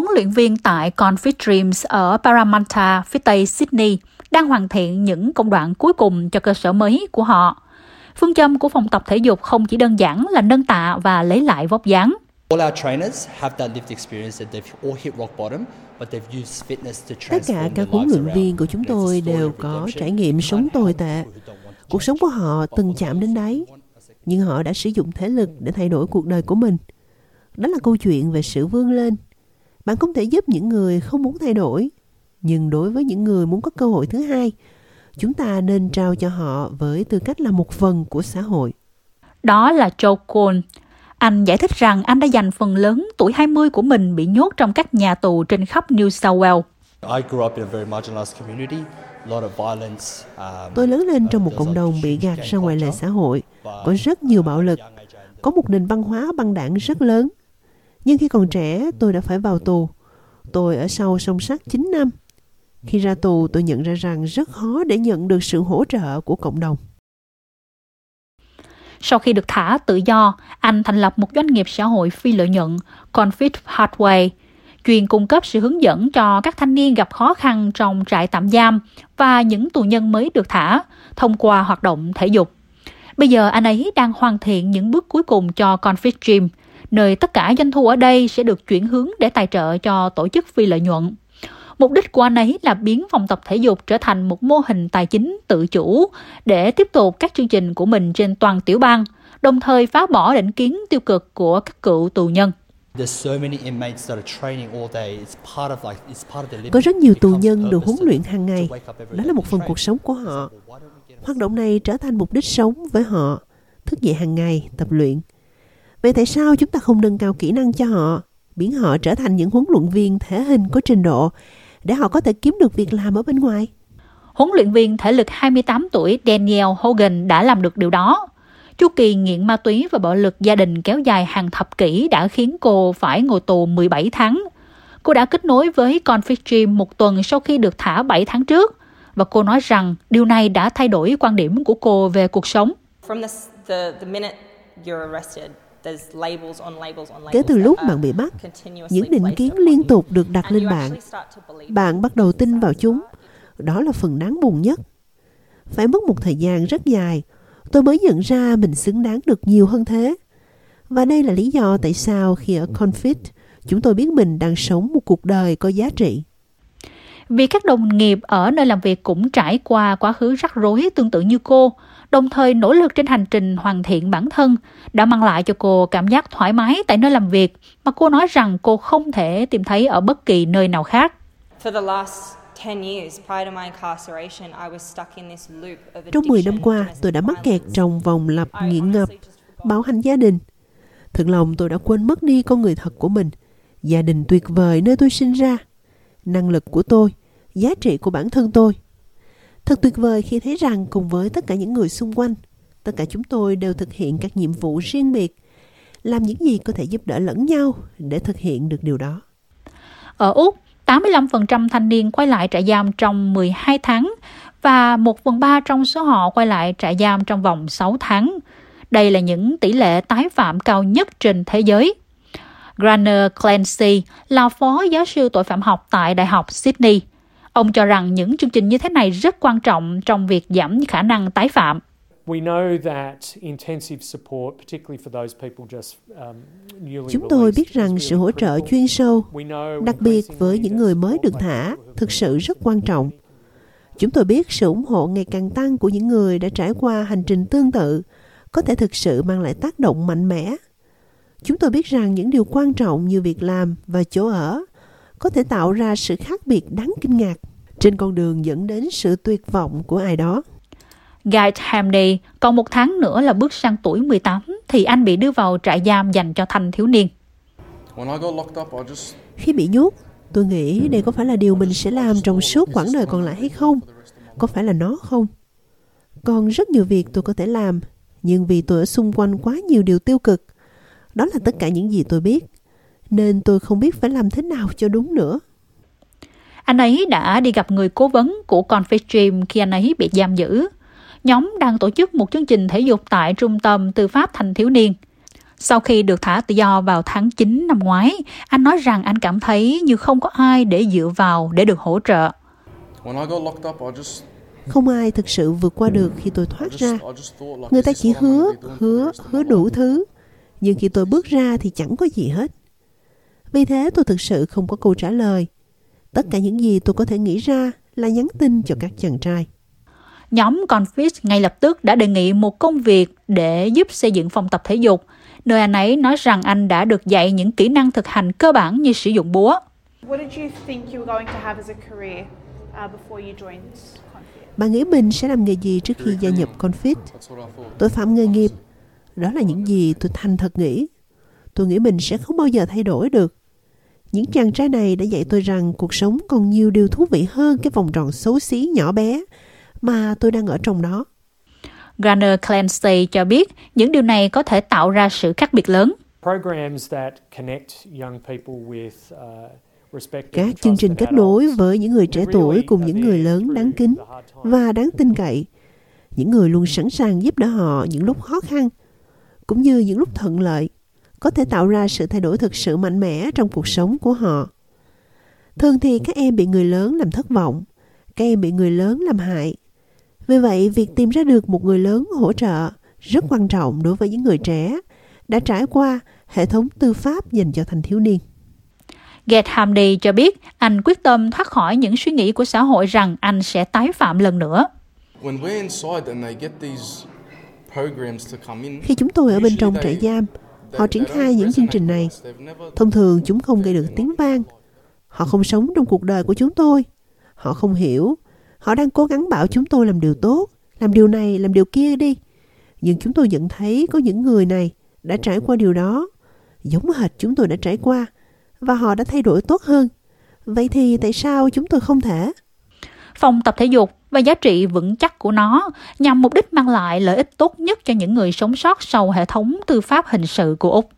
huấn luyện viên tại Confit Dreams ở Parramatta, phía tây Sydney, đang hoàn thiện những công đoạn cuối cùng cho cơ sở mới của họ. Phương châm của phòng tập thể dục không chỉ đơn giản là nâng tạ và lấy lại vóc dáng. Tất cả các huấn luyện viên của chúng tôi đều có trải nghiệm sống tồi tệ. Cuộc sống của họ từng chạm đến đáy, nhưng họ đã sử dụng thể lực để thay đổi cuộc đời của mình. Đó là câu chuyện về sự vươn lên. Bạn không thể giúp những người không muốn thay đổi, nhưng đối với những người muốn có cơ hội thứ hai, chúng ta nên trao cho họ với tư cách là một phần của xã hội. Đó là Joe Cole. Anh giải thích rằng anh đã dành phần lớn tuổi 20 của mình bị nhốt trong các nhà tù trên khắp New South Wales. Um, Tôi lớn lên trong một cộng đồng bị gạt ra ngoài lề xã hội, có rất nhiều bạo lực, có một nền văn hóa băng đảng rất lớn. Nhưng khi còn trẻ, tôi đã phải vào tù. Tôi ở sau song sắt 9 năm. Khi ra tù, tôi nhận ra rằng rất khó để nhận được sự hỗ trợ của cộng đồng. Sau khi được thả tự do, anh thành lập một doanh nghiệp xã hội phi lợi nhuận, Confit Hardway, chuyên cung cấp sự hướng dẫn cho các thanh niên gặp khó khăn trong trại tạm giam và những tù nhân mới được thả thông qua hoạt động thể dục. Bây giờ anh ấy đang hoàn thiện những bước cuối cùng cho Confit Gym, nơi tất cả doanh thu ở đây sẽ được chuyển hướng để tài trợ cho tổ chức phi lợi nhuận. Mục đích của anh ấy là biến phòng tập thể dục trở thành một mô hình tài chính tự chủ để tiếp tục các chương trình của mình trên toàn tiểu bang, đồng thời phá bỏ định kiến tiêu cực của các cựu tù nhân. Có rất nhiều tù nhân được huấn luyện hàng ngày. Đó là một phần cuộc sống của họ. Hoạt động này trở thành mục đích sống với họ. Thức dậy hàng ngày, tập luyện. Vậy tại sao chúng ta không nâng cao kỹ năng cho họ, biến họ trở thành những huấn luyện viên thể hình có trình độ để họ có thể kiếm được việc làm ở bên ngoài? Huấn luyện viên thể lực 28 tuổi Daniel Hogan đã làm được điều đó. Chu kỳ nghiện ma túy và bạo lực gia đình kéo dài hàng thập kỷ đã khiến cô phải ngồi tù 17 tháng. Cô đã kết nối với Conflict Gym một tuần sau khi được thả 7 tháng trước và cô nói rằng điều này đã thay đổi quan điểm của cô về cuộc sống. Kể từ lúc bạn bị bắt, những định kiến liên tục được đặt lên bạn. Bạn bắt đầu tin vào chúng. Đó là phần đáng buồn nhất. Phải mất một thời gian rất dài, tôi mới nhận ra mình xứng đáng được nhiều hơn thế. Và đây là lý do tại sao khi ở Confit, chúng tôi biết mình đang sống một cuộc đời có giá trị. Vì các đồng nghiệp ở nơi làm việc cũng trải qua quá khứ rắc rối tương tự như cô, đồng thời nỗ lực trên hành trình hoàn thiện bản thân đã mang lại cho cô cảm giác thoải mái tại nơi làm việc mà cô nói rằng cô không thể tìm thấy ở bất kỳ nơi nào khác. Trong 10 năm qua, tôi đã mắc kẹt trong vòng lặp nghiện ngập, bạo hành gia đình. Thực lòng tôi đã quên mất đi con người thật của mình, gia đình tuyệt vời nơi tôi sinh ra, năng lực của tôi, giá trị của bản thân tôi. Thật tuyệt vời khi thấy rằng cùng với tất cả những người xung quanh, tất cả chúng tôi đều thực hiện các nhiệm vụ riêng biệt, làm những gì có thể giúp đỡ lẫn nhau để thực hiện được điều đó. Ở Úc, 85% thanh niên quay lại trại giam trong 12 tháng và 1 phần 3 trong số họ quay lại trại giam trong vòng 6 tháng. Đây là những tỷ lệ tái phạm cao nhất trên thế giới. Graner Clancy là phó giáo sư tội phạm học tại Đại học Sydney. Ông cho rằng những chương trình như thế này rất quan trọng trong việc giảm khả năng tái phạm. Um, Chúng tôi biết rằng sự hỗ trợ chuyên sâu, đặc biệt với những người mới được thả, thực sự rất quan trọng. Chúng tôi biết sự ủng hộ ngày càng tăng của những người đã trải qua hành trình tương tự có thể thực sự mang lại tác động mạnh mẽ. Chúng tôi biết rằng những điều quan trọng như việc làm và chỗ ở có thể tạo ra sự khác biệt đáng kinh ngạc trên con đường dẫn đến sự tuyệt vọng của ai đó. Guy Hamney còn một tháng nữa là bước sang tuổi 18 thì anh bị đưa vào trại giam dành cho thanh thiếu niên. Khi bị nhốt, tôi nghĩ đây có phải là điều mình sẽ làm trong suốt quãng đời còn lại hay không? Có phải là nó không? Còn rất nhiều việc tôi có thể làm, nhưng vì tôi ở xung quanh quá nhiều điều tiêu cực, đó là tất cả những gì tôi biết, nên tôi không biết phải làm thế nào cho đúng nữa. Anh ấy đã đi gặp người cố vấn của Confit Gym khi anh ấy bị giam giữ. Nhóm đang tổ chức một chương trình thể dục tại trung tâm tư pháp thanh thiếu niên. Sau khi được thả tự do vào tháng 9 năm ngoái, anh nói rằng anh cảm thấy như không có ai để dựa vào để được hỗ trợ. Không ai thực sự vượt qua được khi tôi thoát ra. Người ta chỉ hứa, hứa, hứa đủ thứ. Nhưng khi tôi bước ra thì chẳng có gì hết. Vì thế tôi thực sự không có câu trả lời. Tất cả những gì tôi có thể nghĩ ra là nhắn tin cho các chàng trai. Nhóm Confit ngay lập tức đã đề nghị một công việc để giúp xây dựng phòng tập thể dục, nơi anh ấy nói rằng anh đã được dạy những kỹ năng thực hành cơ bản như sử dụng búa. Bạn nghĩ mình sẽ làm nghề gì trước khi gia nhập Confit? Tội phạm nghề nghiệp. Đó là những gì tôi thành thật nghĩ. Tôi nghĩ mình sẽ không bao giờ thay đổi được. Những chàng trai này đã dạy tôi rằng cuộc sống còn nhiều điều thú vị hơn cái vòng tròn xấu xí nhỏ bé mà tôi đang ở trong đó. Garner Clancy cho biết những điều này có thể tạo ra sự khác biệt lớn. Các chương trình kết nối với những người trẻ tuổi cùng những người lớn đáng kính và đáng tin cậy. Những người luôn sẵn sàng giúp đỡ họ những lúc khó khăn, cũng như những lúc thuận lợi, có thể tạo ra sự thay đổi thực sự mạnh mẽ trong cuộc sống của họ. Thường thì các em bị người lớn làm thất vọng, các em bị người lớn làm hại. Vì vậy, việc tìm ra được một người lớn hỗ trợ rất quan trọng đối với những người trẻ đã trải qua hệ thống tư pháp dành cho thanh thiếu niên. Get Hamdi cho biết anh quyết tâm thoát khỏi những suy nghĩ của xã hội rằng anh sẽ tái phạm lần nữa. Khi chúng tôi ở bên trong trại giam, họ triển khai những chương trình này. Thông thường chúng không gây được tiếng vang. Họ không sống trong cuộc đời của chúng tôi. Họ không hiểu. Họ đang cố gắng bảo chúng tôi làm điều tốt, làm điều này, làm điều kia đi. Nhưng chúng tôi nhận thấy có những người này đã trải qua điều đó, giống hệt chúng tôi đã trải qua và họ đã thay đổi tốt hơn. Vậy thì tại sao chúng tôi không thể? Phòng tập thể dục và giá trị vững chắc của nó nhằm mục đích mang lại lợi ích tốt nhất cho những người sống sót sau hệ thống tư pháp hình sự của Úc.